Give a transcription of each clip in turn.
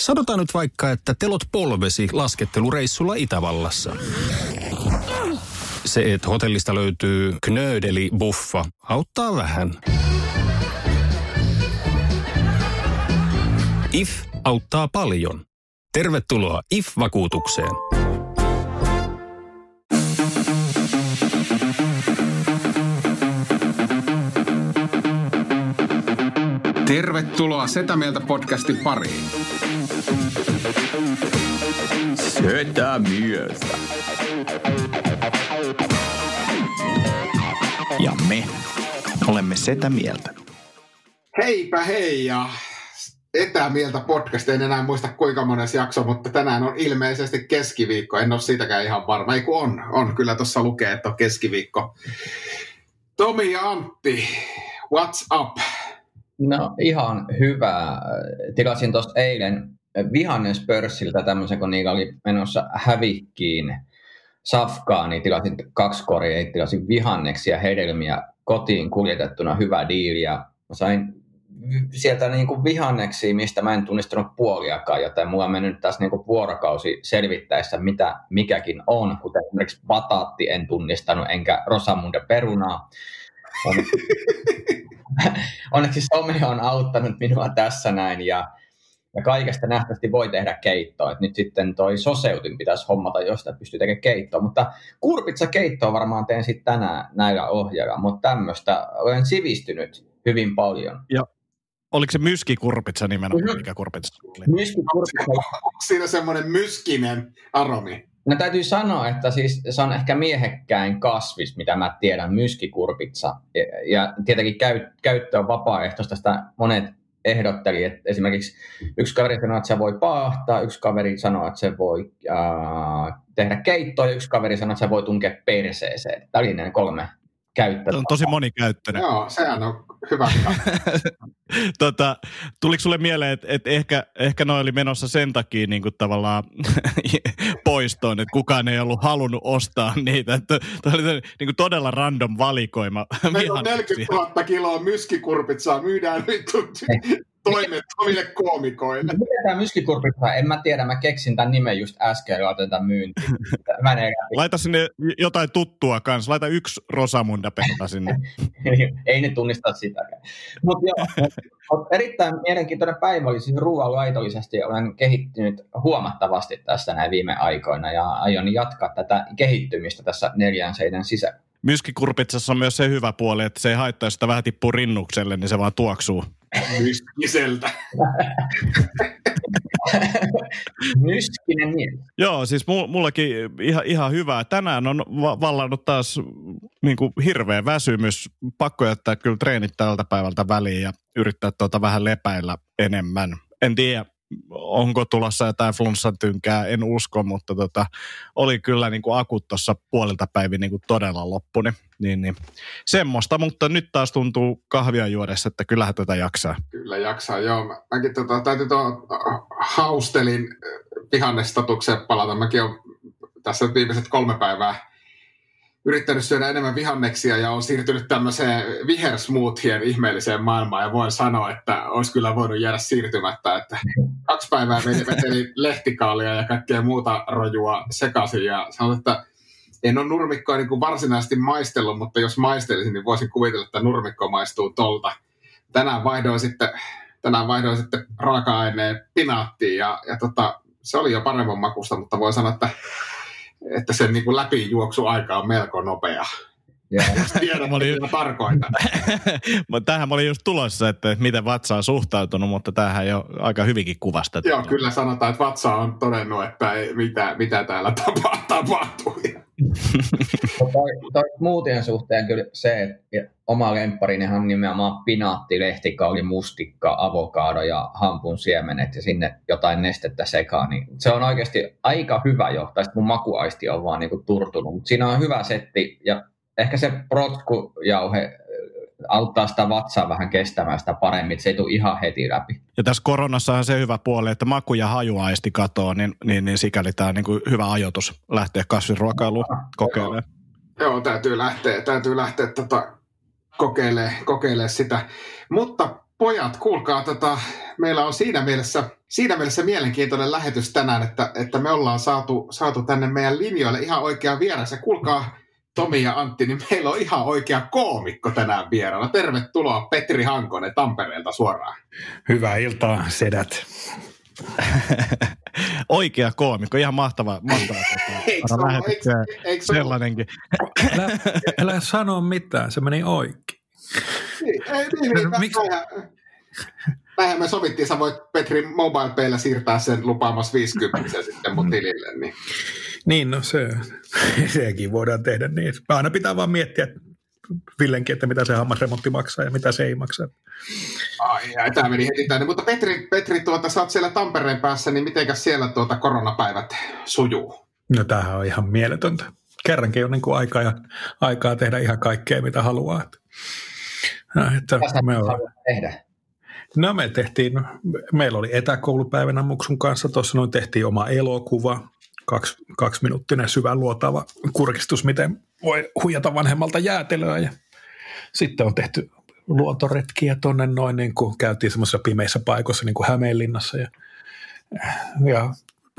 Sanotaan nyt vaikka, että telot polvesi laskettelureissulla Itävallassa. Se, että hotellista löytyy knöydeli buffa, auttaa vähän. IF auttaa paljon. Tervetuloa IF-vakuutukseen. Tervetuloa Setä Mieltä podcastin pariin. Setä Mieltä. Ja me olemme Setä Mieltä. Heipä hei ja Etämieltä podcast, en enää muista kuinka mones jakso, mutta tänään on ilmeisesti keskiviikko, en ole siitäkään ihan varma, ei kun on, on, kyllä tuossa lukee, että on keskiviikko. Tomi ja Antti, what's up? No ihan hyvä. Tilasin tuosta eilen vihanneспörssiltä tämmöisen, kun niillä oli menossa hävikkiin safkaa, niin tilasin kaksi koria, tilasin vihanneksia hedelmiä kotiin kuljetettuna, hyvä diili ja mä sain sieltä niin kuin vihanneksi, mistä mä en tunnistanut puoliakaan, joten mulla on mennyt tässä niin kuin vuorokausi selvittäessä, mitä mikäkin on, kuten esimerkiksi bataatti en tunnistanut, enkä rosamunde perunaa. On, onneksi some on auttanut minua tässä näin, ja, ja kaikesta nähtävästi voi tehdä keittoa. Et nyt sitten toi soseutin pitäisi hommata, josta pystyy tekemään keittoa. Mutta kurpitsa keittoa varmaan teen sitten tänään näillä ohjailla, mutta tämmöistä olen sivistynyt hyvin paljon. Ja oliko se myskikurpitsa nimenomaan, mm-hmm. mikä kurpitsa oli? Myskikurpitsa. Onko siinä semmoinen myskinen aromi? No täytyy sanoa, että siis se on ehkä miehekkäin kasvis, mitä mä tiedän, myskikurpitsa. Ja, ja tietenkin käy, käyttö on vapaaehtoista, sitä monet ehdotteli, että esimerkiksi yksi kaveri sanoi, että se voi paahtaa, yksi kaveri sanoi, että se voi äh, tehdä keittoa, ja yksi kaveri sanoi, että se voi tunkea perseeseen. Tämä oli ne kolme käyttöä. Se on tosi monikäyttöinen. Joo, sehän on hyvä. tota, tuliko sulle mieleen, että, että ehkä, ehkä noin oli menossa sen takia niin kuin tavallaan poistoon, että kukaan ei ollut halunnut ostaa niitä. Tämä oli niin kuin todella random valikoima. Meillä on 40 000 kiloa myskikurpitsaa, myydään nyt toimettomille koomikoille. Mitä tämä myskikurpitsa? En mä tiedä, mä keksin tämän nimen just äsken ja laitan tämän myyntiin. Mä en Laita sinne jotain tuttua kanssa. Laita yksi Rosamunda perta sinne. Ei ne tunnista sitäkään. Mutta joo, mut erittäin mielenkiintoinen päivä oli siis ruoanlaitollisesti. Olen kehittynyt huomattavasti tässä näin viime aikoina ja aion jatkaa tätä kehittymistä tässä neljän seinän sisällä. Myskikurpitsassa on myös se hyvä puoli, että se ei haittaa, jos sitä vähän tippuu rinnukselle, niin se vaan tuoksuu. Myskiseltä. Myskinen mies. Joo, siis mullakin ihan, ihan hyvää. Tänään on va- vallannut taas niin kuin hirveä väsymys. Pakko jättää kyllä treenit tältä päivältä väliin ja yrittää tuota vähän lepäillä enemmän. En tiedä, onko tulossa jotain flunssan tynkää, en usko, mutta tota, oli kyllä niin kuin akut tuossa puolilta päivin niin kuin todella loppuni. Niin, niin. Semmoista, mutta nyt taas tuntuu kahvia juodessa, että kyllähän tätä jaksaa. Kyllä jaksaa, joo. Mä, mäkin tota, täytyy tuo haustelin vihannestatukseen palata. Mäkin olen tässä viimeiset kolme päivää yrittänyt syödä enemmän vihanneksia ja on siirtynyt tämmöiseen vihersmoothien ihmeelliseen maailmaan ja voin sanoa, että olisi kyllä voinut jäädä siirtymättä, että kaksi päivää veteli lehtikaalia ja kaikkea muuta rojua sekaisin ja sanoin, että en ole nurmikkoa niin kuin varsinaisesti maistellut, mutta jos maistelisin, niin voisin kuvitella, että nurmikko maistuu tolta. Tänään vaihdoin sitten, tänään vaihdoin sitten raaka-aineen pinaattiin ja, ja tota, se oli jo paremman makusta, mutta voin sanoa, että että sen niin kuin läpijuoksuaika on melko nopea. Tiedät, oli... mitä tarkoitan. tähän mä olin just tulossa, että miten vatsa on suhtautunut, mutta tämähän jo aika hyvinkin kuvasta. Joo, kyllä sanotaan, että vatsa on todennut, että ei, mitä, mitä täällä tapahtuu. Muutien suhteen kyllä se, että oma lempparini on nimenomaan pinaatti, lehtikauli, mustikka, avokaado ja hampun siemenet ja sinne jotain nestettä sekaan. Niin se on oikeasti aika hyvä jo, tai mun makuaisti on vaan niinku turtunut. Mutta siinä on hyvä setti ja ehkä se protkujauhe auttaa sitä vatsaa vähän kestämään sitä paremmin, että se ei tule ihan heti läpi. Ja tässä koronassa on se hyvä puoli, että maku- ja hajuaisti katoo, niin, niin, niin sikäli tämä on niin kuin hyvä ajoitus lähteä kasviruokailuun kokeilemaan. Joo, joo täytyy lähteä, täytyy lähteä tota, kokeilemaan, kokeilemaan sitä. Mutta pojat, kuulkaa, tota, meillä on siinä mielessä siinä mielessä mielenkiintoinen lähetys tänään, että, että me ollaan saatu, saatu tänne meidän linjoille ihan oikea vieras. Ja kuulkaa, Tomi ja Antti, niin meillä on ihan oikea koomikko tänään vieraana. Tervetuloa Petri Hankonen Tampereelta suoraan. Hyvää iltaa, sedät. Oikea koomikko, ihan mahtava, mahtava Eikö se ole? Eikö- eikö se ole? sellainenkin. Älä, älä sano mitään, se meni oikein. Niin, ei, niin, niin, Miksi- näinhän- Näinhän me sovittiin, sä voit Petri Mobile siirtää sen lupaamassa 50 sitten mun tilille. Niin. Niin, no se, sekin voidaan tehdä niin. Aina pitää vaan miettiä Villenkin, että mitä se hammasremontti maksaa ja mitä se ei maksa. Ai, ai, tämä meni heti tänne. Mutta Petri, Petri tuota, sä oot siellä Tampereen päässä, niin mitenkäs siellä tuota koronapäivät sujuu? No tämähän on ihan mieletöntä. Kerrankin on niin kuin aikaa, ja, aikaa tehdä ihan kaikkea, mitä haluaa. Että, No, että sä me ollaan, tehdä? No me tehtiin, meillä oli etäkoulupäivänä Muksun kanssa, tuossa noin tehtiin oma elokuva, kaksi, kaksiminuuttinen syvän luotava kurkistus, miten voi huijata vanhemmalta jäätelöä ja sitten on tehty luontoretkiä tuonne noin, niin kuin käytiin semmoisissa pimeissä paikoissa niin kuin Hämeenlinnassa ja, ja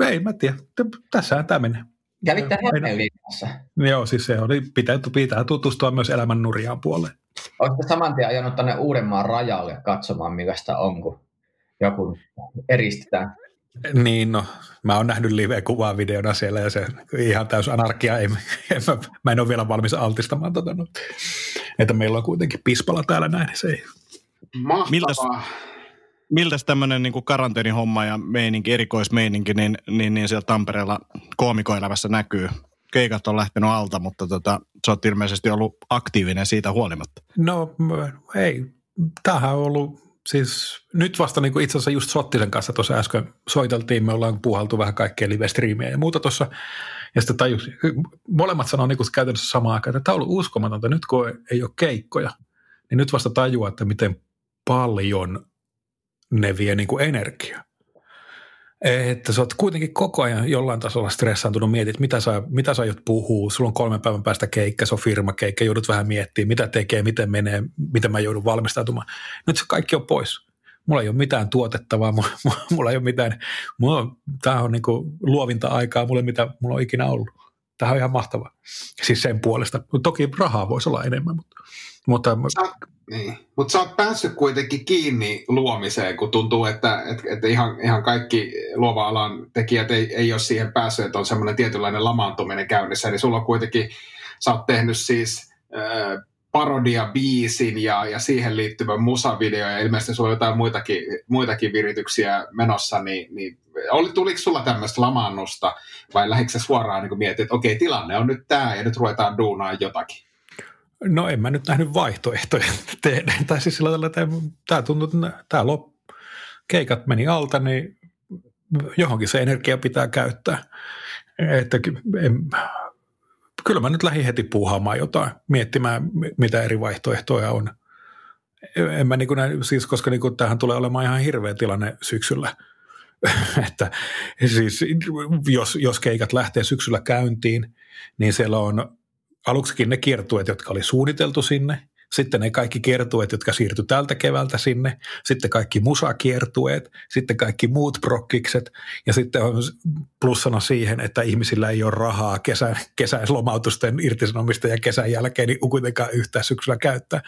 ei mä tiedä, t- tässähän tämä menee. Kävitte Hämeenlinnassa. Joo, siis se oli, pitää, pitää tutustua myös elämän nurjaan puoleen. Olette saman tien ajanut tänne Uudenmaan rajalle katsomaan, millaista on, kun joku eristetään. Niin, no, mä oon nähnyt live-kuvaa videona siellä ja se ihan täys anarkia. Ei, en, mä, mä, en ole vielä valmis altistamaan tota, no. Että meillä on kuitenkin pispala täällä näin, se ei. Mahtavaa. Miltäs- Miltäs tämmöinen niin karanteenihomma ja meininki, erikoismeininki, niin, niin, niin siellä Tampereella koomikoelämässä näkyy? Keikat on lähtenyt alta, mutta tota, sä oot ilmeisesti ollut aktiivinen siitä huolimatta. No ei, tämähän on ollut, siis nyt vasta niin kuin itse asiassa just Sottisen kanssa tuossa äsken soiteltiin, me ollaan puuhaltu vähän kaikkea live-striimiä ja muuta tuossa, ja sitten tajus, molemmat sanoo niin kuin käytännössä samaan aikaan, että tämä on ollut uskomatonta, nyt kun ei ole keikkoja, niin nyt vasta tajuaa, että miten paljon ne vie niin kuin energiaa. Että sä oot kuitenkin koko ajan jollain tasolla stressaantunut, mietit, mitä sä, mitä sä aiot puhua, sulla on kolmen päivän päästä keikka, se on firmakeikka, joudut vähän miettimään, mitä tekee, miten menee, miten mä joudun valmistautumaan. Nyt se kaikki on pois. Mulla ei ole mitään tuotettavaa, mulla, mulla, ei ole mitään, mulla on, tää on niinku luovinta aikaa, mulla ei mitä mulla on ikinä ollut. Tämä on ihan mahtavaa. Siis sen puolesta. Toki rahaa voisi olla enemmän, mutta, mutta niin. Mutta sä oot päässyt kuitenkin kiinni luomiseen, kun tuntuu, että, että, että ihan, ihan kaikki luova-alan tekijät ei, ei ole siihen päässyt, että on semmoinen tietynlainen lamaantuminen käynnissä. Niin sulla on kuitenkin, sä oot tehnyt siis äh, parodia-biisin ja, ja siihen liittyvän musavideo ja ilmeisesti sulla on jotain muitakin, muitakin virityksiä menossa, niin, niin oli, tuliko sulla tämmöistä lamaannusta vai lähdikö suoraan niin mietit, että okei, tilanne on nyt tämä ja nyt ruvetaan duunaa jotakin? No en mä nyt nähnyt vaihtoehtoja tehdä. Tai siis sillä tavalla, että tämä tuntuu, että tämä lop, keikat meni alta, niin johonkin se energia pitää käyttää. Että en, kyllä mä nyt lähdin heti puuhaamaan jotain, miettimään mitä eri vaihtoehtoja on. En mä niin kuin siis koska niin kuin tämähän tulee olemaan ihan hirveä tilanne syksyllä. että siis jos, jos keikat lähtee syksyllä käyntiin, niin siellä on aluksikin ne kiertueet, jotka oli suunniteltu sinne, sitten ne kaikki kiertueet, jotka siirtyi tältä keväältä sinne, sitten kaikki musakiertueet, sitten kaikki muut prokkikset, ja sitten on plussana siihen, että ihmisillä ei ole rahaa kesän, kesälomautusten irtisanomista ja kesän jälkeen niin kuitenkaan yhtään syksyllä käyttää,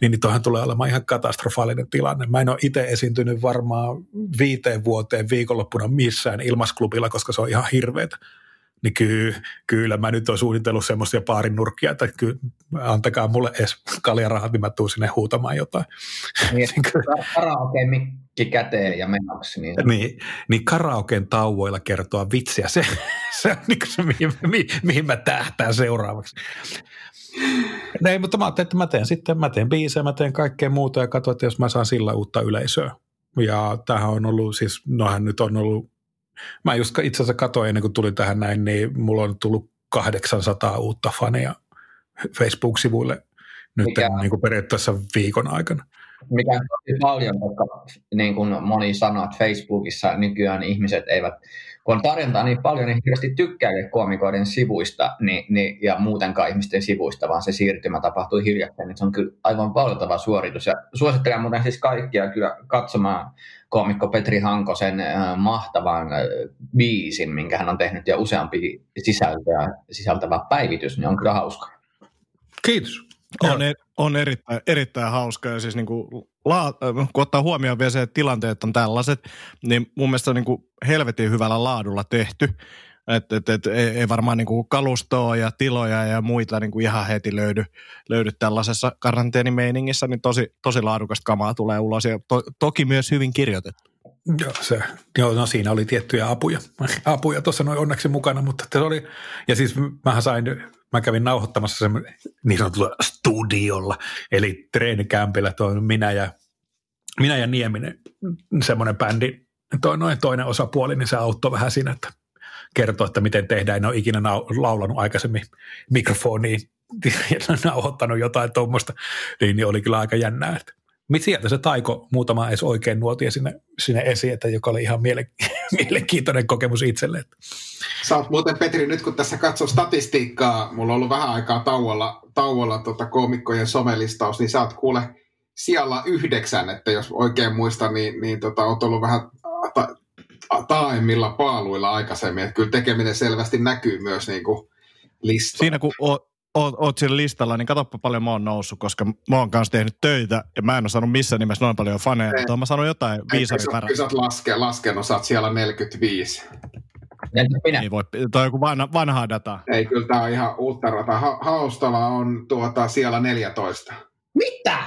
niin, niin tuohan tulee olemaan ihan katastrofaalinen tilanne. Mä en ole itse esiintynyt varmaan viiteen vuoteen viikonloppuna missään ilmasklubilla, koska se on ihan hirveetä niin kyllä, kyllä mä nyt oon suunnitellut semmoisia paarin nurkkia, että kyllä, antakaa mulle edes kaljarahat, niin mä tuun sinne huutamaan jotain. Niin, karaoke mikki käteen ja menoksi. Niin. niin, niin karaoken tauoilla kertoa vitsiä, se, se on niin se, mihin, mihin, mihin mä tähtään seuraavaksi. Ei, mutta mä ajattelin, että mä teen sitten, mä teen biisejä, mä teen kaikkea muuta ja katsoin, että jos mä saan sillä uutta yleisöä. Ja tämähän on ollut, siis nohan nyt on ollut Mä just itse asiassa katsoin ennen kuin tulin tähän näin, niin mulla on tullut 800 uutta fania Facebook-sivuille nyt Mikä niin kuin periaatteessa viikon aikana. mikä on tosi paljon, koska niin kuin moni sanoo, että Facebookissa nykyään ihmiset eivät, kun on tarjontaa niin paljon, niin hirveästi tykkää koomikoiden sivuista niin, niin, ja muutenkaan ihmisten sivuista, vaan se siirtymä tapahtui hiljattain, niin se on kyllä aivan valtava suoritus. Ja suosittelen muuten siis kaikkia kyllä katsomaan koomikko Petri Hankosen äh, mahtavan äh, biisin, minkä hän on tehnyt ja useampi sisältöä, sisältävä päivitys, niin on kyllä hauska. Kiitos. On, er, on erittäin, erittäin hauska ja siis niin kuin, la, kun ottaa huomioon vielä se, että tilanteet on tällaiset, niin mun mielestä on niin kuin helvetin hyvällä laadulla tehty. Että et, et, ei, ei varmaan niin kuin kalustoa ja tiloja ja muita niin kuin ihan heti löydy, löydy tällaisessa karanteenimeiningissä, niin tosi, tosi laadukasta kamaa tulee ulos ja to, toki myös hyvin kirjoitettu. Joo, se, joo, no siinä oli tiettyjä apuja, apuja tuossa noin onneksi mukana, mutta se oli, ja siis mähän sain, mä kävin nauhoittamassa sen niin sanotulla studiolla, eli treenikämpillä toi minä ja, minä ja Nieminen, semmoinen bändi, toi noin toinen osapuoli, niin se auttoi vähän siinä, että kertoo, että miten tehdään. En ole ikinä laulanut aikaisemmin mikrofoniin ja nauhoittanut jotain tuommoista, niin, oli kyllä aika jännää. Että sieltä se taiko muutama edes oikein nuotia sinne, sinne esiin, että joka oli ihan miele, mielenkiintoinen kokemus itselle. Sä oot muuten Petri, nyt kun tässä katsoo statistiikkaa, mulla on ollut vähän aikaa tauolla, tauolla tota koomikkojen somelistaus, niin sä oot kuule siellä yhdeksän, että jos oikein muistan, niin, niin tota, oot ollut vähän taaemmilla paaluilla aikaisemmin, että kyllä tekeminen selvästi näkyy myös niin kuin listalla. Siinä kun oot, oot, oot sillä listalla, niin katsoppa paljon mä oon noussut, koska mä oon kanssa tehnyt töitä ja mä en ole saanut missään nimessä noin paljon faneja, mutta mä saanut jotain viisari Kyllä sä oot laske, laskenut, sä oot siellä 45. Ei voi, toi on joku vanha, vanhaa dataa. Ei, kyllä tää on ihan uutta rataa. Ha- Haustala on tuota siellä 14. Mitä?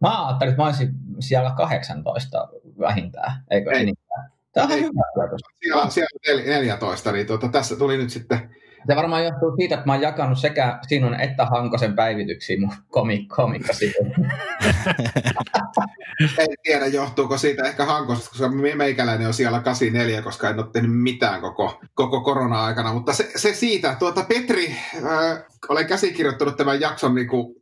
Mä ajattelin, että mä olisin siellä 18 vähintään, eikö Ei. enintään? Tämä on hyvä Siellä, siellä 14, niin tuota, tässä tuli nyt sitten se varmaan johtuu siitä, että mä oon jakanut sekä sinun että Hankosen päivityksiä mun komik- komikkasivuille. en tiedä, johtuuko siitä ehkä Hankosesta, koska meikäläinen on siellä 84, koska en ole tehnyt mitään koko, koko korona-aikana. Mutta se, se siitä, tuota Petri, äh, olen käsikirjoittanut tämän jakson niin kuin,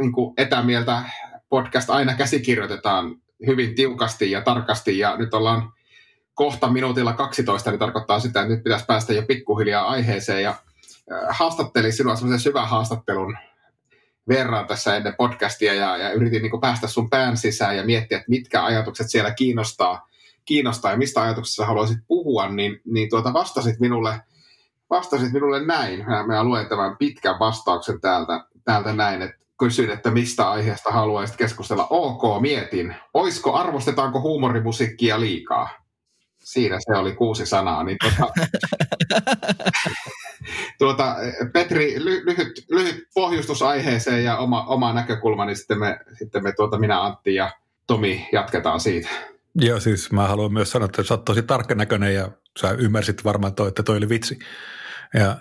niin kuin etämieltä podcast aina käsikirjoitetaan hyvin tiukasti ja tarkasti ja nyt ollaan kohta minuutilla 12, niin tarkoittaa sitä, että nyt pitäisi päästä jo pikkuhiljaa aiheeseen. Ja haastattelin sinua semmoisen syvän haastattelun verran tässä ennen podcastia ja, ja yritin niin päästä sun pään sisään ja miettiä, että mitkä ajatukset siellä kiinnostaa, kiinnostaa ja mistä ajatuksessa haluaisit puhua, niin, niin tuota vastasit minulle, vastasit minulle näin. Mä, mä luen tämän pitkän vastauksen täältä, täältä näin, että kysyin, että mistä aiheesta haluaisit keskustella. Ok, mietin. Oisko, arvostetaanko huumorimusiikkia liikaa? Siinä se oli kuusi sanaa. Niin tuota, tuota, Petri, ly, lyhyt, lyhyt pohjustus aiheeseen ja oma, oma näkökulma, niin sitten me, sitten me tuota, minä Antti ja Tomi jatketaan siitä. Joo, siis mä haluan myös sanoa, että sä oot tosi tarkkanäköinen ja sä ymmärsit varmaan toi, että toi oli vitsi. Ja...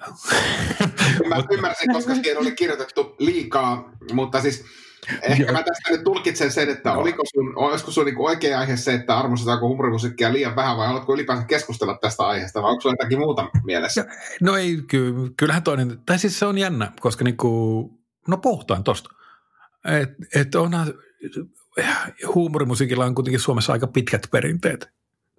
mä ymmärsin, koska siihen oli kirjoitettu liikaa, mutta siis Ehkä mä tästä nyt tulkitsen sen, että no. oliko sun, olisiko sun niin oikea aihe se, että arvostetaanko humorimusiikkia liian vähän vai haluatko ylipäänsä keskustella tästä aiheesta vai onko sulla jotakin muuta mielessä? No, no ei, ky, kyllähän toinen, tai siis se on jännä, koska niinku, no puhutaan tosta. Että et onhan, huumorimusiikilla on kuitenkin Suomessa aika pitkät perinteet.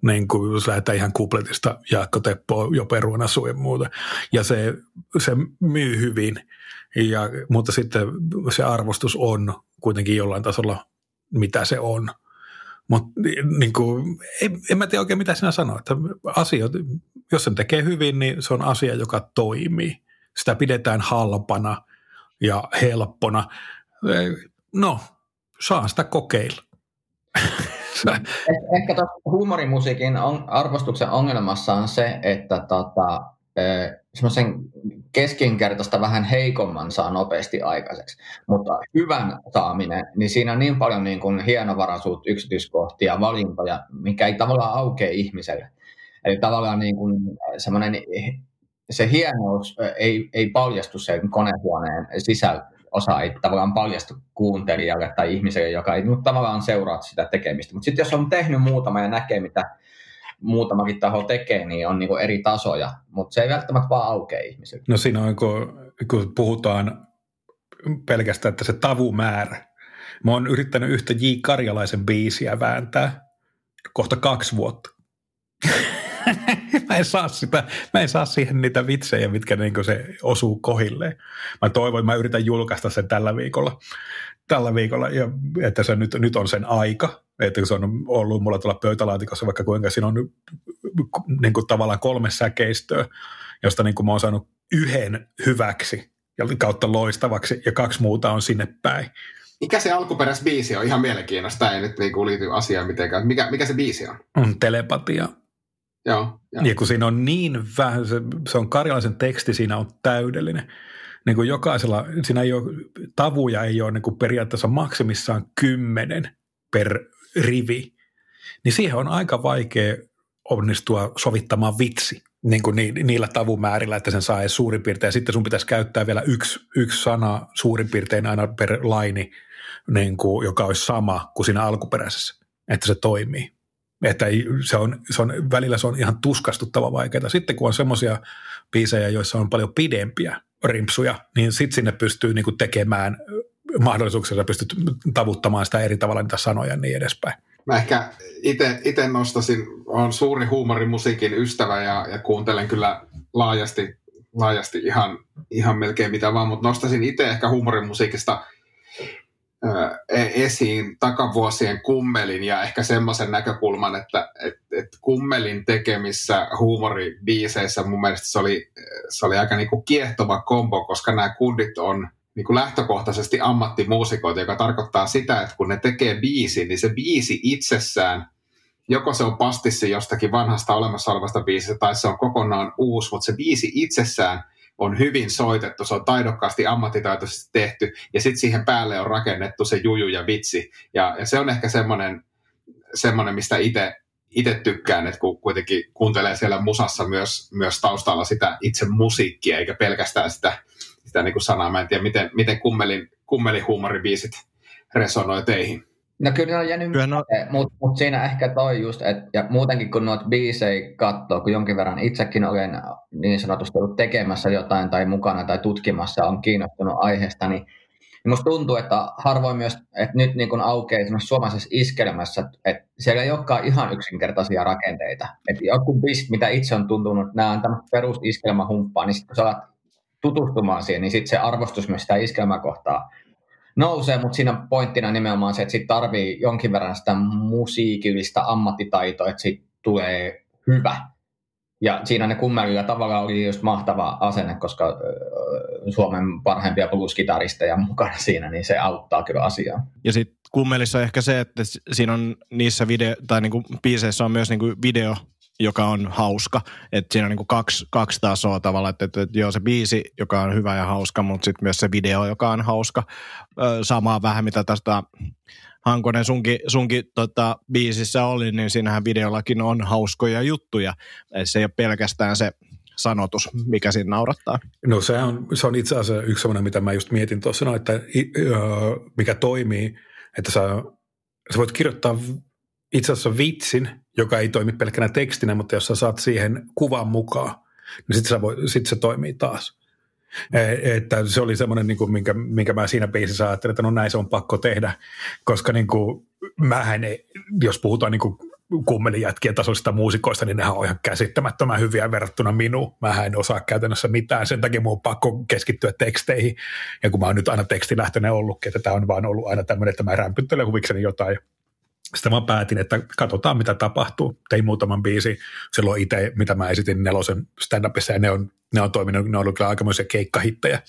Niin kuin jos lähdetään ihan kupletista Jaakko Teppo, jo Peruana ja muuta. Ja se, se myy hyvin – ja, mutta sitten se arvostus on kuitenkin jollain tasolla, mitä se on. Mutta niin kuin, en, en mä tiedä oikein, mitä sinä sanoit. Että asiat, jos sen tekee hyvin, niin se on asia, joka toimii. Sitä pidetään halpana ja helppona. No, saa sitä kokeilla. Eh, ehkä tuossa huumorimusiikin on, arvostuksen ongelmassa on se, että tota, semmoisen keskinkertaista vähän heikomman saa nopeasti aikaiseksi. Mutta hyvän saaminen, niin siinä on niin paljon niin kuin hienovaraisuutta, yksityiskohtia, valintoja, mikä ei tavallaan aukea ihmiselle. Eli tavallaan niin kuin semmoinen, se hienous ei, ei paljastu sen konehuoneen sisällä, osa ei tavallaan paljastu kuuntelijalle tai ihmiselle, joka ei tavallaan seuraa sitä tekemistä. Mutta sitten jos on tehnyt muutama ja näkee, mitä muutamakin taho tekee, niin on niin eri tasoja, mutta se ei välttämättä vaan aukea ihmisille. No siinä on, kun, kun puhutaan pelkästään, että se tavumäärä, Mä oon yrittänyt yhtä J. Karjalaisen biisiä vääntää kohta kaksi vuotta. mä en saa sitä, mä en saa siihen niitä vitsejä, mitkä niin se osuu kohilleen. Mä toivon, mä yritän julkaista sen tällä viikolla, tällä viikolla ja että se nyt, nyt on sen aika, että se on ollut mulla tuolla pöytälaatikossa vaikka kuinka siinä on niin kuin tavallaan kolme säkeistöä, josta niin kuin mä oon saanut yhden hyväksi ja kautta loistavaksi ja kaksi muuta on sinne päin. Mikä se alkuperäisbiisi on? Ihan mielenkiinnosta. Ei nyt niin liity asiaan mitenkään. Mikä, mikä se biisi on? On telepatia. Joo, joo. Ja kun siinä on niin vähän, se, se on karjalaisen teksti, siinä on täydellinen. Niin kuin jokaisella, siinä ei ole, tavuja ei ole niin kuin periaatteessa maksimissaan kymmenen per rivi. Niin siihen on aika vaikea onnistua sovittamaan vitsi niin kuin ni, niillä tavumäärillä, että sen saa edes suurin piirtein. Ja sitten sun pitäisi käyttää vielä yksi, yksi sana suurin piirtein aina per laini, niin kuin, joka olisi sama kuin siinä alkuperäisessä, että se toimii. Että se on, se on, välillä se on ihan tuskastuttava vaikeaa. Sitten kun on semmoisia biisejä, joissa on paljon pidempiä rimpsuja, niin sitten sinne pystyy niin kuin tekemään mahdollisuuksia, pystyt tavuttamaan sitä eri tavalla niitä sanoja ja niin edespäin. Mä ehkä itse nostasin, on suuri huumorimusiikin ystävä ja, ja kuuntelen kyllä laajasti, laajasti ihan, ihan melkein mitä vaan, mutta nostasin itse ehkä huumorimusiikista esiin takavuosien kummelin ja ehkä semmoisen näkökulman, että et, et kummelin tekemissä huumoribiiseissä mun mielestä se oli, se oli aika niinku kiehtova kombo, koska nämä kundit on – niin kuin lähtökohtaisesti ammattimuusikoita, joka tarkoittaa sitä, että kun ne tekee biisin, niin se biisi itsessään, joko se on pastissi jostakin vanhasta olemassa olevasta biisistä tai se on kokonaan uusi, mutta se biisi itsessään on hyvin soitettu, se on taidokkaasti ammattitaitoisesti tehty ja sitten siihen päälle on rakennettu se juju ja vitsi. Ja, ja se on ehkä semmoinen, semmoinen mistä itse itse tykkään, että kun kuitenkin kuuntelee siellä musassa myös, myös taustalla sitä itse musiikkia, eikä pelkästään sitä sitä niin kuin sanaa. Mä en tiedä, miten, miten kummelin, kummelin huumoribiisit resonoi teihin. No kyllä ne on jäänyt, no... mutta mut siinä ehkä toi just, että ja muutenkin kun noita biisejä katsoo, kun jonkin verran itsekin olen niin sanotusti ollut tekemässä jotain tai mukana tai tutkimassa, on kiinnostunut aiheesta, niin, niin musta tuntuu, että harvoin myös, että nyt niin kun aukeaa suomalaisessa iskelmässä, että siellä ei olekaan ihan yksinkertaisia rakenteita. Että joku biisit, mitä itse on tuntunut, nämä on tämmöistä perusiskelmähumppaa, niin sitten kun sä alat tutustumaan siihen, niin sitten se arvostus myös sitä iskelmäkohtaa nousee, mutta siinä pointtina nimenomaan se, että sit tarvii jonkin verran sitä musiikillista ammattitaitoa, että siitä tulee hyvä. Ja siinä ne kummelilla tavallaan oli just mahtava asenne, koska Suomen parhaimpia blues-kitaristeja mukana siinä, niin se auttaa kyllä asiaa. Ja sitten kummelissa ehkä se, että siinä on niissä video, tai niinku biiseissä on myös niinku video joka on hauska. Että siinä on niin kaksi, kaksi tasoa tavallaan, että, että, että joo se biisi, joka on hyvä ja hauska, mutta sitten myös se video, joka on hauska. Samaa vähän mitä tästä Hankonen sunkin, sunkin tota, biisissä oli, niin siinähän videollakin on hauskoja juttuja. Se ei ole pelkästään se sanotus, mikä siinä naurattaa. No se on, se on itse asiassa yksi sellainen, mitä mä just mietin tuossa, no, että mikä toimii, että sä, sä voit kirjoittaa itse asiassa vitsin, joka ei toimi pelkkänä tekstinä, mutta jos sä saat siihen kuvan mukaan, niin sitten sit se toimii taas. E, että se oli semmoinen, niin kuin, minkä, minkä mä siinä biisissä ajattelin, että no näin se on pakko tehdä, koska niin kuin, mähän ei, jos puhutaan niin kuin kummelijätkien tasoisista muusikoista, niin nehän on ihan käsittämättömän hyviä verrattuna minuun. Mä en osaa käytännössä mitään, sen takia mun on pakko keskittyä teksteihin. Ja kun mä oon nyt aina tekstilähtöinen ollutkin, että tämä on vaan ollut aina tämmöinen, että mä rämpyttelen huvikseni jotain sitten mä päätin, että katsotaan mitä tapahtuu. Tein muutaman biisi silloin itse, mitä mä esitin nelosen stand-upissa, ja ne on, ne on toiminut, ne on ollut kyllä aikamoisia keikkahittejä,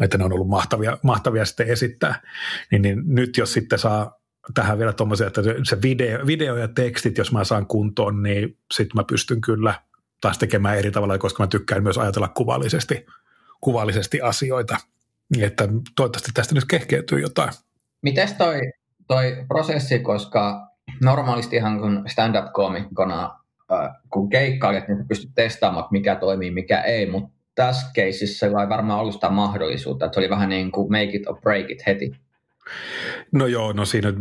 että ne on ollut mahtavia, mahtavia sitten esittää. Niin, niin nyt jos sitten saa tähän vielä tuommoisia, että se video, video ja tekstit, jos mä saan kuntoon, niin sitten mä pystyn kyllä taas tekemään eri tavalla, koska mä tykkään myös ajatella kuvallisesti, kuvallisesti asioita. Niin että toivottavasti tästä nyt kehkeytyy jotain. Mites toi toi prosessi, koska normaalistihan kun stand-up-komikkona, kun keikkailet, niin pystyt testaamaan, mikä toimii, mikä ei, mutta tässä keisissä ei varmaan ollut sitä mahdollisuutta, että se oli vähän niin kuin make it or break it heti. No joo, no siinä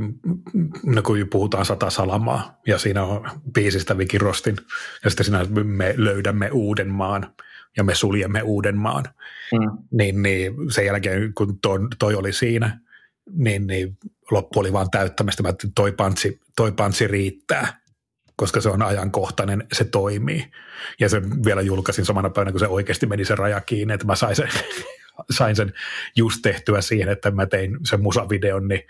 no kun puhutaan sata salamaa ja siinä on biisistä Vikirostin ja sitten siinä me löydämme uuden maan ja me suljemme uuden maan, mm. niin, niin sen jälkeen kun toi, toi oli siinä, niin, niin loppu oli vaan täyttämistä. Mä toi pantsi, toi pantsi riittää, koska se on ajankohtainen, se toimii. Ja se vielä julkaisin samana päivänä, kun se oikeasti meni se raja kiinni, että mä sain sen, sain sen just tehtyä siihen, että mä tein sen musavideon, niin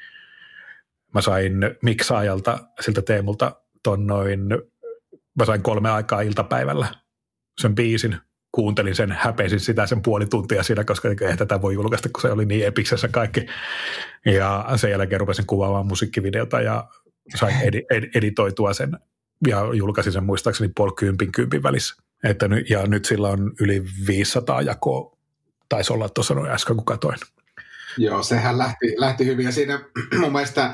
mä sain miksaajalta siltä Teemulta ton noin, mä sain kolme aikaa iltapäivällä sen biisin, kuuntelin sen, häpeisin sitä sen puoli tuntia siinä, koska ei tätä voi julkaista, kun se oli niin epiksessä kaikki. Ja sen jälkeen rupesin kuvaamaan musiikkivideota ja sain edi- ed- editoitua sen ja julkaisin sen muistaakseni puoli kympin kympin välissä. Että ny, ja nyt sillä on yli 500 jakoa, taisi olla tuossa noin äsken, kun katoin. Joo, sehän lähti, lähti hyvin ja siinä mun mielestä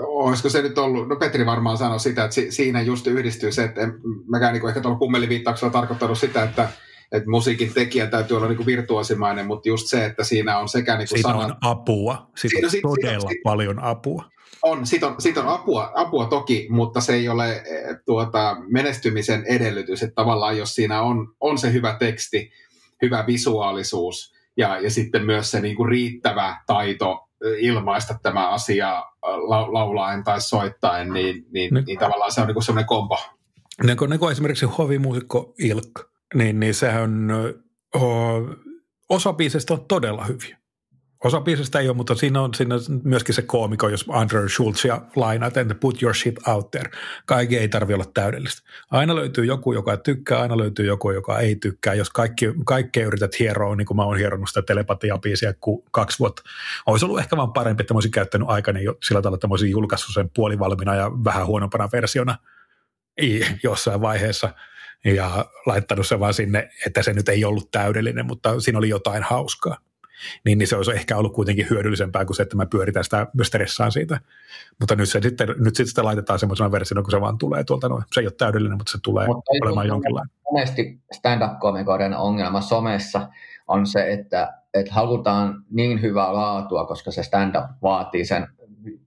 olisiko se nyt ollut, no Petri varmaan sanoi sitä, että si, siinä just yhdistyy se, että mäkään niin ehkä tuolla kummeliviittauksella tarkoittanut sitä, että että musiikin tekijä täytyy olla niin virtuosimainen, mutta just se, että siinä on sekä niin kuin sanat, on apua, siitä siinä, on sit, todella sit, paljon apua. On, siitä on, siitä on apua, apua toki, mutta se ei ole eh, tuota, menestymisen edellytys, että tavallaan jos siinä on, on se hyvä teksti, hyvä visuaalisuus ja, ja sitten myös se niin kuin riittävä taito ilmaista tämä asia la, laulaen tai soittaen, niin, niin, niin, niin tavallaan se on niin semmoinen kombo. Niin kuin, niin kuin esimerkiksi hovimuusikko Ilk, niin, niin sehän on, oh, osa biisistä on todella hyviä. Osa biisistä ei ole, mutta siinä on, siinä on myöskin se koomiko, jos Andrew Schultzia että put your shit out there. Kaikki ei tarvitse olla täydellistä. Aina löytyy joku, joka tykkää, aina löytyy joku, joka ei tykkää. Jos kaikki, kaikkea yrität hieroa, niin kuin mä oon hieronnut sitä telepatiabiisiä kaksi vuotta, olisi ollut ehkä vaan parempi, että mä olisin käyttänyt aikani jo sillä tavalla, että mä olisin julkaissut sen puolivalmiina ja vähän huonompana versiona jossain vaiheessa ja laittanut se vaan sinne, että se nyt ei ollut täydellinen, mutta siinä oli jotain hauskaa niin, niin se olisi ehkä ollut kuitenkin hyödyllisempää kuin se, että mä pyöritän sitä, stressaan siitä. Mutta nyt, se sitten, nyt sitten sitä laitetaan semmoisena versiona, kun se vaan tulee tuolta noin. Se ei ole täydellinen, mutta se tulee mutta olemaan jonkinlainen. Monesti stand-up-komikoiden ongelma somessa on se, että, että halutaan niin hyvää laatua, koska se stand-up vaatii sen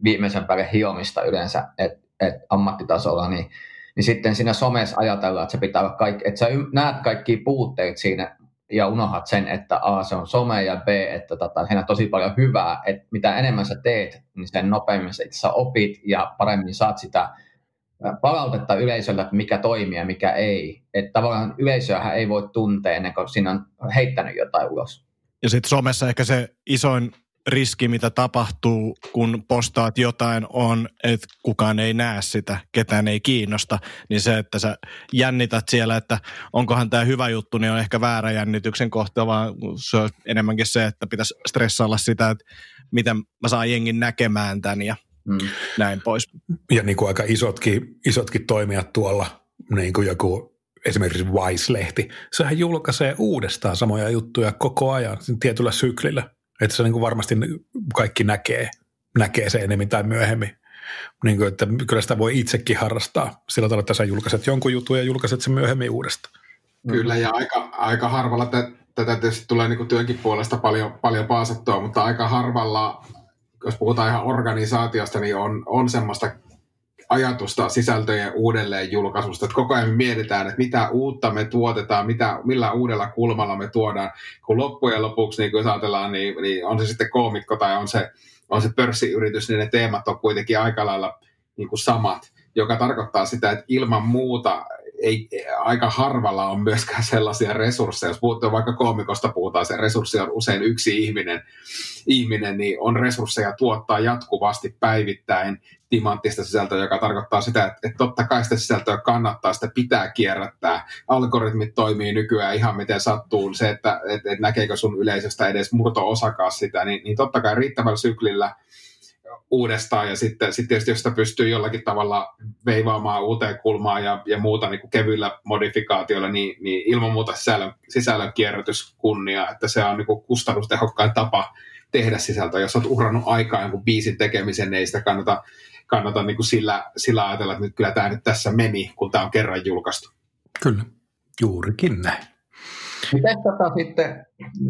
viimeisen päälle hiomista yleensä, että, että ammattitasolla, niin niin sitten siinä somessa ajatellaan, että se pitää olla kaikki, että sä näet kaikki puutteet siinä ja unohat sen, että A, se on some ja B, että tota, siinä on tosi paljon hyvää, että mitä enemmän sä teet, niin sen nopeammin sä itse opit ja paremmin saat sitä palautetta yleisöltä, että mikä toimii ja mikä ei. Että tavallaan yleisöähän ei voi tuntea ennen kuin siinä on heittänyt jotain ulos. Ja sitten somessa ehkä se isoin riski, mitä tapahtuu, kun postaat jotain, on, että kukaan ei näe sitä, ketään ei kiinnosta. Niin se, että sä jännität siellä, että onkohan tämä hyvä juttu, niin on ehkä väärä jännityksen kohta, vaan se on enemmänkin se, että pitäisi stressailla sitä, että miten mä saan jengin näkemään tämän ja mm. näin pois. Ja niin kuin aika isotkin, isotkin toimijat tuolla, niin kuin joku esimerkiksi Vice-lehti, sehän julkaisee uudestaan samoja juttuja koko ajan tietyllä syklillä. Että se niin kuin varmasti kaikki näkee, näkee se enemmän tai myöhemmin. Niin kuin, että kyllä sitä voi itsekin harrastaa sillä tavalla, että sä julkaiset jonkun jutun ja julkaiset sen myöhemmin uudestaan. Kyllä, ja aika, aika harvalla tätä tietysti tulee niin kuin työnkin puolesta paljon, paljon paasattua, mutta aika harvalla, jos puhutaan ihan organisaatiosta, niin on, on semmoista ajatusta sisältöjen uudelleen julkaisusta. Että koko ajan me mietitään, että mitä uutta me tuotetaan, mitä, millä uudella kulmalla me tuodaan. Kun loppujen lopuksi, niin kun ajatellaan, niin, niin on se sitten koomikko tai on se, on se pörssiyritys, niin ne teemat on kuitenkin aika lailla niin kuin samat, joka tarkoittaa sitä, että ilman muuta ei, aika harvalla on myöskään sellaisia resursseja. Jos puhutaan vaikka koomikosta puhutaan, se resurssi on usein yksi ihminen, ihminen niin on resursseja tuottaa jatkuvasti päivittäin timanttista sisältöä, joka tarkoittaa sitä, että, että totta kai sitä sisältöä kannattaa, sitä pitää kierrättää. Algoritmit toimii nykyään ihan miten sattuu. Se, että, että, että näkeekö sun yleisöstä edes murto-osakaan sitä, niin, niin totta kai riittävällä syklillä – uudestaan ja sitten, sitten tietysti jos sitä pystyy jollakin tavalla veivaamaan uuteen kulmaan ja, ja muuta niin kevyillä modifikaatioilla, niin, niin ilman muuta sisällön, sisällön kierrätys kunnia, että se on niin kustannustehokkain tapa tehdä sisältöä. Jos olet uhrannut aikaa jonkun biisin tekemisen, niin ei sitä kannata, kannata niin kuin sillä, sillä ajatella, että nyt kyllä tämä nyt tässä meni, kun tämä on kerran julkaistu. Kyllä, juurikin näin. Miten tota sitten,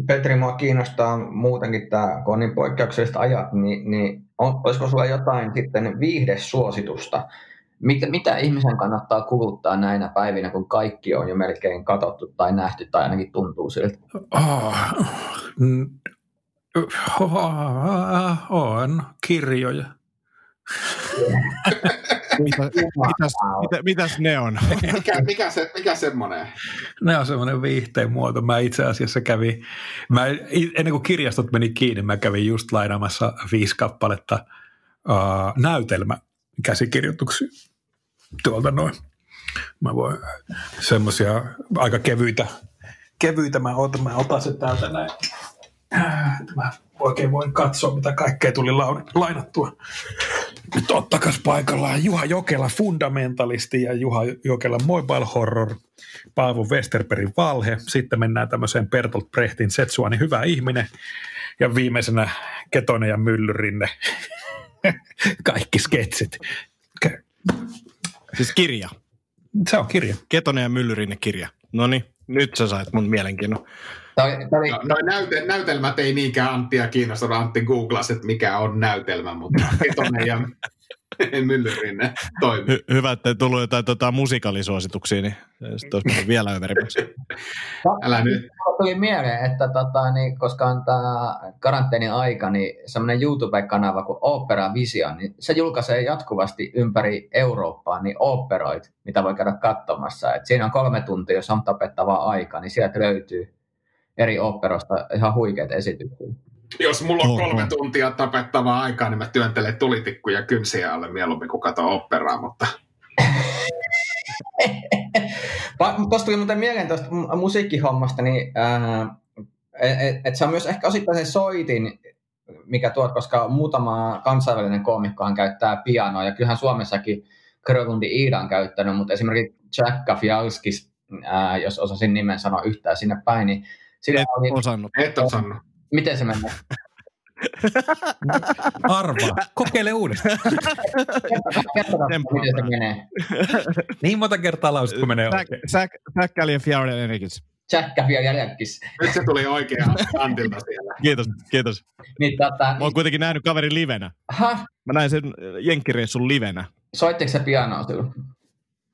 Petri, mua kiinnostaa muutenkin tämä, kun on niin poikkeukselliset ajat, niin, niin on, olisiko sulla jotain sitten viihdesuositusta? Mitä, mitä ihmisen kannattaa kuluttaa näinä päivinä, kun kaikki on jo melkein katsottu tai nähty tai ainakin tuntuu siltä? Oh, On kirjoja. Mitä, mitäs, mitä, mitäs ne on? Mikä, mikä, se, mikä semmoinen? Ne on semmoinen viihteen muoto. Mä itse asiassa kävin, mä, ennen kuin kirjastot meni kiinni, mä kävin just lainaamassa viisi kappaletta uh, näytelmä käsikirjoituksia tuolta noin. Mä voin semmoisia aika kevyitä, kevyitä mä otan, mä otan se täältä näin. Mä oikein voin katsoa, mitä kaikkea tuli lainattua. Nyt ottakas paikallaan Juha Jokela fundamentalisti ja Juha Jokela mobile horror, Paavo Westerbergin valhe. Sitten mennään tämmöiseen Bertolt Brechtin Setsuani hyvä ihminen. Ja viimeisenä Ketonen ja Myllyrinne. Kaikki sketsit. Siis kirja. Se on kirja. Ketonen ja Myllyrinne kirja. No niin, nyt sä sait mun mielenkiinnon. Toi, toi... No, no näyte, näytelmät ei niinkään Anttia kiinnosta, Antti googlasi, että mikä on näytelmä, mutta Ketonen ja Myllyrinne toimii. Hy- hyvä, että ei tullut jotain tota, musikaalisuosituksia, niin sitten olisi vielä överimmäksi. Älä nyt. Tuli mieleen, että tota, niin, koska on tämä karanteenin aika, niin semmoinen YouTube-kanava kuin Opera Vision, niin se julkaisee jatkuvasti ympäri Eurooppaa niin operoit, mitä voi käydä katsomassa. Et siinä on kolme tuntia, jos on tapettavaa aika, niin sieltä löytyy eri operosta ihan huikeita esityksiä. Jos mulla on kolme tuntia tapettavaa aikaa, niin mä työntelen tulitikkuja kynsiä alle mieluummin kuin katsoa operaa, mutta... Tuosta tuli muuten mieleen tuosta musiikkihommasta, niin että et, et se on myös ehkä osittain se soitin, mikä tuot, koska muutama kansainvälinen koomikkohan käyttää pianoa, ja kyllähän Suomessakin Grölundi Iida on käyttänyt, mutta esimerkiksi Jack Kafialskis, jos osasin nimen sanoa yhtään sinne päin, niin sillä Et oli, osannut. Et osannut. Miten se menee? Arvaa. Kokeile uudestaan. miten se menee. Niin monta kertaa lausit, kun menee oikein. Säkkäli ja Fjärden Erikis. Säkkäli ja Jälkis. Nyt se tuli oikea Antilta siellä. Kiitos, kiitos. Niin, tota, Mä oon kuitenkin nähnyt kaverin livenä. Aha. Mä näin sen jenkkireissun livenä. Soitteko se pianoa silloin?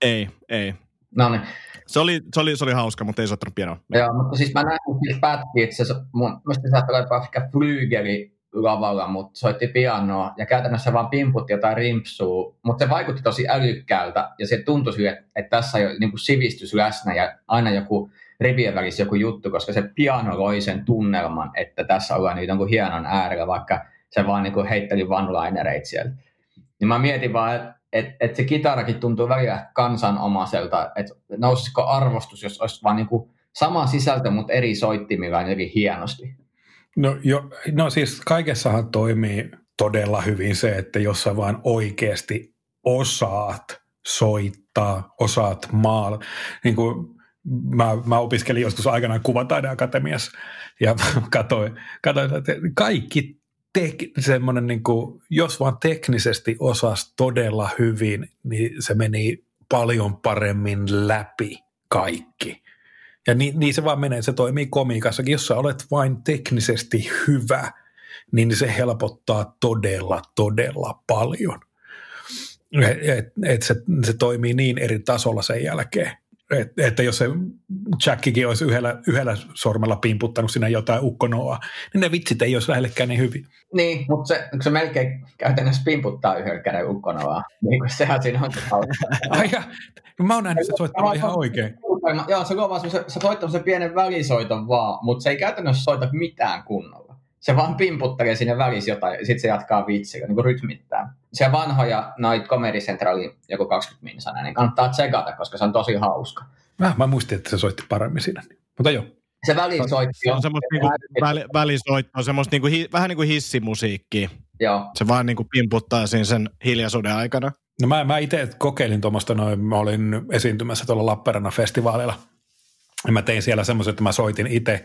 Ei, ei. No niin. Se oli, se, oli, se oli hauska, mutta ei soittanut pianoa. Joo, mutta siis mä näin siis pätkiä, että se, mun, se saattoi ehkä flygeli lavalla, mutta soitti pianoa ja käytännössä vaan pimputti jotain rimpsua, mutta se vaikutti tosi älykkäältä ja se tuntui sille, että, että tässä on niin kuin sivistys läsnä ja aina joku rivien välissä joku juttu, koska se piano loi sen tunnelman, että tässä ollaan niin jonkun hienon äärellä, vaikka se vaan niin kuin heitteli one-linereita siellä. Niin mä mietin vaan, että että et se kitarakin tuntuu välillä kansanomaiselta, että nousisiko arvostus, jos olisi vaan niinku sama sisältö, mutta eri soittimilla jotenkin hienosti. No, jo, no siis kaikessahan toimii todella hyvin se, että jos sä vaan oikeasti osaat soittaa, osaat maal, niin kuin mä, mä opiskelin joskus aikanaan kuvataideakatemiassa ja katsoin, katsoin että kaikki tek, semmoinen, niin kuin, jos vaan teknisesti osas todella hyvin, niin se meni paljon paremmin läpi kaikki. Ja niin, niin se vaan menee, se toimii komiikassakin. Jos sä olet vain teknisesti hyvä, niin se helpottaa todella, todella paljon. Et, et, et se, se toimii niin eri tasolla sen jälkeen. Et, että jos se Jackikin olisi yhdellä, yhdellä sormella pimputtanut sinne jotain ukkonoa, niin ne vitsit ei olisi lähellekään niin hyvin. Niin, mutta se, se melkein käytännössä pimputtaa yhdellä käden ukkonoa. Niin kuin sehän siinä on. Ai ja, mä oon nähnyt se soittaa ihan oikein. Joo, se, vaan, se, se soittaa sen pienen välisoiton vaan, mutta se ei käytännössä soita mitään kunnolla. Se vaan pimputtelee sinne välissä jotain, ja sitten se jatkaa vitsiä, niin kuin rytmittää. Se vanhoja noit Comedy Centralin joku 20 minsana, niin kannattaa tsekata, koska se on tosi hauska. Mä, mä muistin, että se soitti paremmin siinä. Mutta joo. Se välisoitti se on semmoista niinku, väli, välisoittoa, semmoista niinku, hi, vähän niin kuin hissimusiikkia. Joo. Se vaan niinku pimputtaa siinä sen hiljaisuuden aikana. No mä, mä itse kokeilin tuommoista noin, mä olin esiintymässä tuolla Lappeenrannan-festivaalilla. Ja mä tein siellä semmoisen, että mä soitin itse,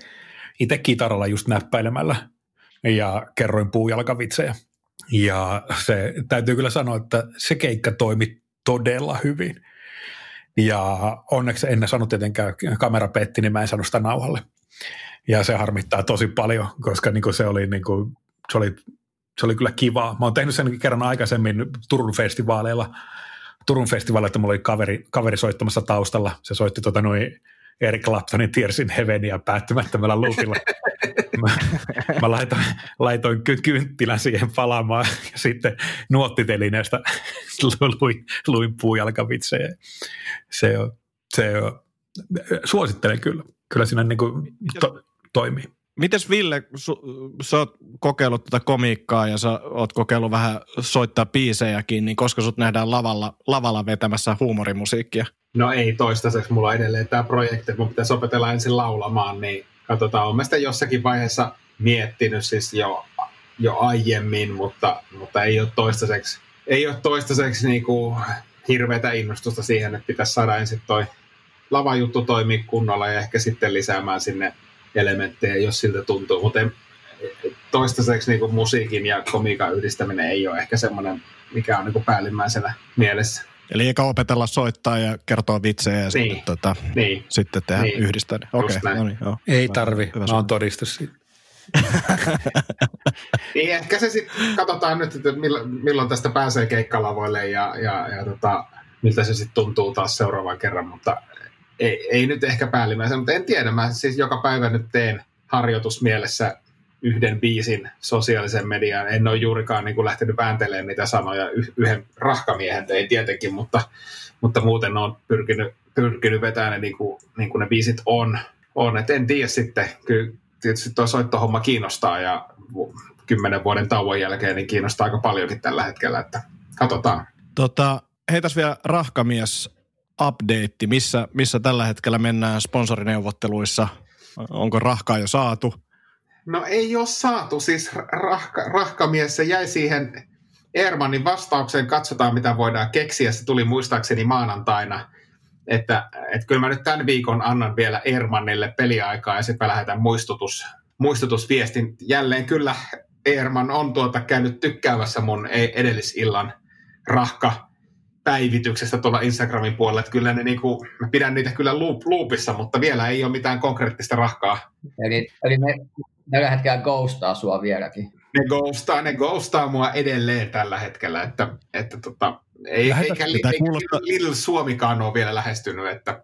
itse kitaralla just näppäilemällä ja kerroin puujalkavitsejä. Ja se täytyy kyllä sanoa, että se keikka toimi todella hyvin. Ja onneksi en saanut tietenkään kamera petti, niin mä en saanut sitä nauhalle. Ja se harmittaa tosi paljon, koska niin kuin se, oli, niin kuin, se, oli, se oli kyllä kivaa. Mä oon tehnyt sen kerran aikaisemmin Turun festivaaleilla. Turun festivaaleilla, että mulla oli kaveri, kaveri soittamassa taustalla. Se soitti tota noin Eric Claptonin Tearsin Heavenia päättymättömällä loopilla. mä, mä laitoin, laitoin ky- kynttilän siihen palaamaan ja sitten nuottitelineestä luin, luin puujalkavitsejä. Se on, se on, suosittelen kyllä. Kyllä siinä niin kuin to, toimii. Mites Ville, su, sä oot kokeillut tätä komiikkaa ja sä oot kokeillut vähän soittaa biisejäkin, niin koska sut nähdään lavalla, lavalla vetämässä huumorimusiikkia? No ei toistaiseksi, mulla on edelleen tämä projekti, mun pitäisi opetella ensin laulamaan, niin katsotaan, olen sitä jossakin vaiheessa miettinyt siis jo, jo aiemmin, mutta, mutta ei ole toistaiseksi, ei ole toistaiseksi niinku hirveätä innostusta siihen, että pitäisi saada ensin toi lavajuttu toimii kunnolla ja ehkä sitten lisäämään sinne elementtejä, jos siltä tuntuu, mutta toistaiseksi niin musiikin ja komiikan yhdistäminen ei ole ehkä semmoinen, mikä on niin päällimmäisenä mielessä. Eli eikä opetella soittaa ja kertoa vitsejä ja niin. sitten, tota, niin. sitten tehdä niin. yhdistää. Okei, okay. no niin, joo. Ei tarvi, Hyvä mä oon todiste siitä. niin ehkä se sitten, katsotaan nyt, että milloin tästä pääsee keikkalavoille ja, ja, ja tota, miltä se sitten tuntuu taas seuraavan kerran, mutta ei, ei nyt ehkä päällimmäisenä, mutta en tiedä. Mä siis joka päivä nyt teen harjoitusmielessä yhden biisin sosiaalisen mediaan. En ole juurikaan niin kuin lähtenyt vääntelemään niitä sanoja yhden rahkamiehen tein tietenkin, mutta, mutta muuten on pyrkinyt, pyrkinyt vetämään ne niin kuin, niin kuin ne biisit on. on. Et en tiedä sitten, kyllä tietysti tuo soittohomma kiinnostaa ja kymmenen vuoden tauon jälkeen niin kiinnostaa aika paljonkin tällä hetkellä, että katsotaan. Tota, heitäs vielä rahkamies update, missä, missä tällä hetkellä mennään sponsorineuvotteluissa? Onko rahkaa jo saatu? No ei ole saatu, siis rahka, rahkamies, se jäi siihen Ermanin vastaukseen, katsotaan mitä voidaan keksiä, se tuli muistaakseni maanantaina, että, että kyllä mä nyt tämän viikon annan vielä Ermanille peliaikaa ja sitten lähetän muistutus, muistutusviestin. Jälleen kyllä Erman on tuota käynyt tykkäävässä mun e-, edellisillan rahka päivityksestä tuolla Instagramin puolella, että kyllä ne niinku, mä pidän niitä kyllä loop, loopissa, mutta vielä ei ole mitään konkreettista rahkaa. Eli, eli ne tällä hetkellä ghostaa sua vieläkin. Ne ghostaa, ne ghostaa mua edelleen tällä hetkellä, että, että tota, ei, eikä, eikä kuulostaa... Little Suomikaan ole vielä lähestynyt, että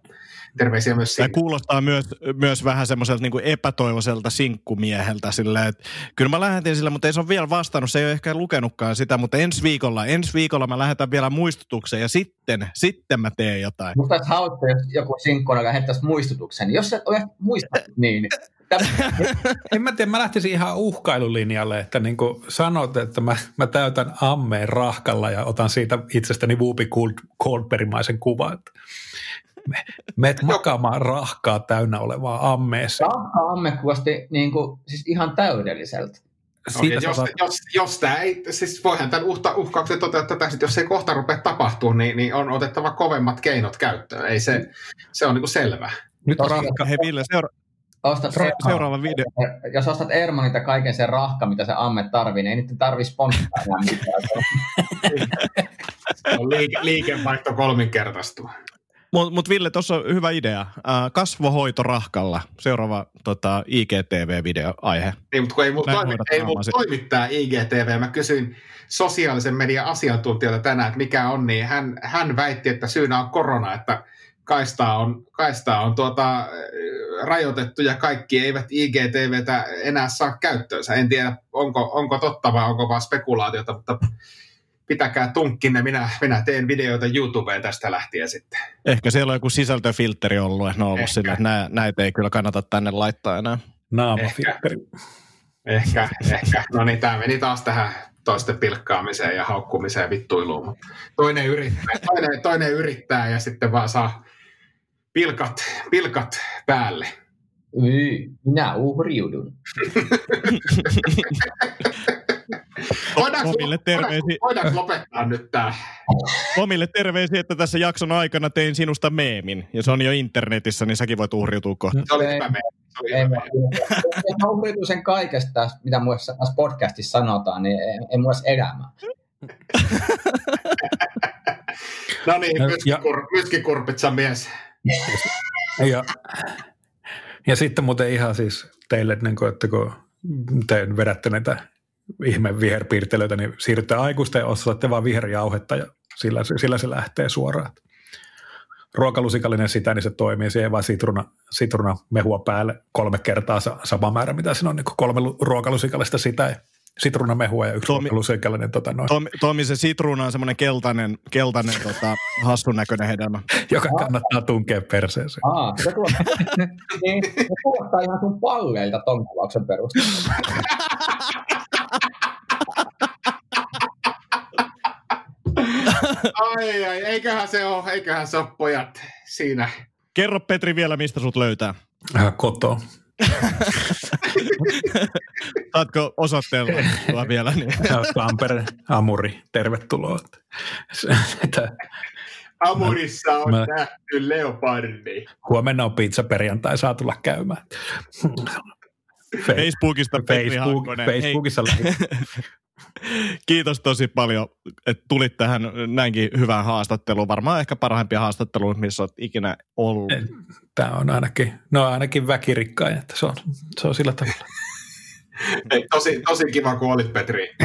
terveisiä myös sinne. Tämä kuulostaa myös, myös vähän semmoiselta niin epätoivoiselta sinkkumieheltä silleen, että kyllä mä lähetin sillä, mutta ei se ole vielä vastannut, se ei ole ehkä lukenutkaan sitä, mutta ensi viikolla, ensi viikolla mä lähetän vielä muistutuksen ja sitten, sitten mä teen jotain. Mutta olisi hauska, jos joku sinkku lähettäisi muistutuksen. Jos et ole muista, niin en mä tiedä, mä lähtisin ihan uhkailulinjalle, että niin kuin sanot, että mä, mä täytän ammeen rahkalla ja otan siitä itsestäni Whoopi Goldbergimaisen kuvan. Meet makaamaan rahkaa täynnä olevaa ammeessa. Rahka amme kuulosti niin kuin, siis ihan täydelliseltä. Okay, jos, saat... jos, jos tämä ei, siis voihan tämän uhta, uhkauksen toteuttaa tätä, että jos se kohta rupea tapahtuu, niin, niin on otettava kovemmat keinot käyttöön. Ei se, se on niin kuin selvä. Nyt rahka, hei Ville, seura- ostat Ra- seuraava video. Jos ostat Ermanilta kaiken sen rahka, mitä se amme tarvii, niin ei niitä tarvii sponsoroida mitään. liike, liikevaihto kolminkertaistuu. Mutta mut Ville, tuossa on hyvä idea. Äh, kasvohoito rahkalla. Seuraava tota, IGTV-video-aihe. Niin, mutta kun ei mulla toimi, ei mul toimi tämä IGTV. Mä kysyin sosiaalisen median asiantuntijalta tänään, että mikä on, niin hän, hän väitti, että syynä on korona, että kaistaa on, kaistaa on tuota, rajoitettu ja kaikki eivät IGTVtä enää saa käyttöönsä. En tiedä, onko, onko totta vai onko vaan spekulaatiota, mutta pitäkää tunkkinne, minä, minä teen videoita YouTubeen tästä lähtien sitten. Ehkä siellä on joku sisältöfiltteri ollut, että ne on ollut sillä, että näitä ei kyllä kannata tänne laittaa enää. Naamafiltteri. Ehkä, ehkä. ehkä. No niin, tämä meni taas tähän toisten pilkkaamiseen ja haukkumiseen ja vittuiluun. Toinen yrittää, toinen, toinen yrittää ja sitten vaan saa pilkat, pilkat päälle. Minä uhriudun. voidaanko, terveisiä. Voidaanko lopettaa nyt tämä? Omille terveisiä, että tässä jakson aikana tein sinusta meemin. Ja se on jo internetissä, niin säkin voit uhriutua kohta. Se oli hyvä meemi. Ei, mä uhriutun sen kaikesta, mitä muissa tässä podcastissa sanotaan, niin ei, ei mulla elämää. no niin, myskikurpitsa mies. ja, ja sitten muuten ihan siis teille, niin kuin, että kun te vedätte näitä ihme viherpiirtelöitä, niin siirrytte aikuisten ja osaatte vaan viherjauhetta ja sillä, sillä se lähtee suoraan. ruokalusikallinen sitä, niin se toimii. Siihen vaan sitruna, sitruna mehua päälle kolme kertaa sama määrä, mitä siinä on niin kolme ruokalusikallista sitä ja sitruunamehua ja yksi Tomi, ruokalusikallinen. Tota, noin. Tomi, Tomi, se sitruuna on semmoinen keltainen, keltainen tota, hassun näköinen hedelmä. Joka kannattaa tunkea perseeseen. Aa, se tuottaa, niin, se tuottaa ihan sun palleilta ton kuvauksen perusteella. ai ai, eiköhän se ole, eiköhän se ole pojat siinä. Kerro Petri vielä, mistä sut löytää. Äh, koto. Saatko osoitteella vielä? Niin. Tampere, Amuri, tervetuloa. Amurissa on mä... nähty leopardi. Huomenna on pizza perjantai, saa tulla käymään. Facebookista Facebook, Facebookissa Kiitos tosi paljon, että tulit tähän näinkin hyvään haastatteluun. Varmaan ehkä parhaimpia haastatteluja, missä olet ikinä ollut. Tämä on ainakin, no ainakin väkirikkain, että se on, se on sillä tavalla. Ei, tosi, tosi kiva, kun olit Petri.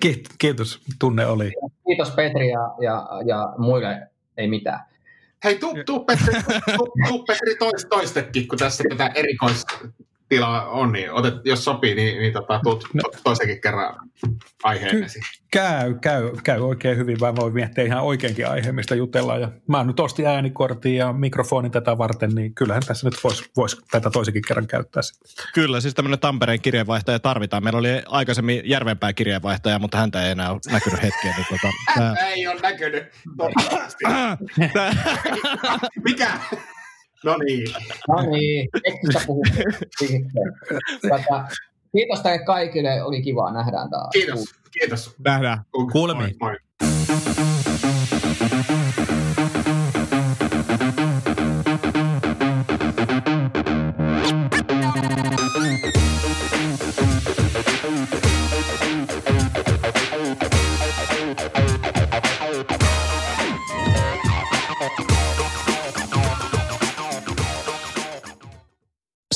Kiitos, tunne oli. Kiitos Petri ja, ja, ja muille ei mitään. Hei, tuu, tuu Petri, tuu, tuu Petri toist, toistekin, kun tässä tätä erikois, tila on, niin otet, jos sopii, niin, niin tota, tuut no. toisenkin kerran aiheellesi. Käy, käy, käy oikein hyvin, vaan voi miettiä ihan oikeinkin aihe, mistä jutellaan. Ja mä nyt ostin äänikortin ja mikrofonin tätä varten, niin kyllähän tässä nyt voisi vois tätä toisenkin kerran käyttää. Kyllä, siis tämmöinen Tampereen kirjeenvaihtaja tarvitaan. Meillä oli aikaisemmin Järvenpää kirjeenvaihtaja, mutta häntä ei enää ole näkynyt hetkeä. Niin tota, tää... ei ole näkynyt. Mikä? No niin. No niin, Tätä, kiitos teille kaikille, oli kiva, nähdään taas. Kiitos, kiitos. Nähdään. Kuulemiin. Moi, moi.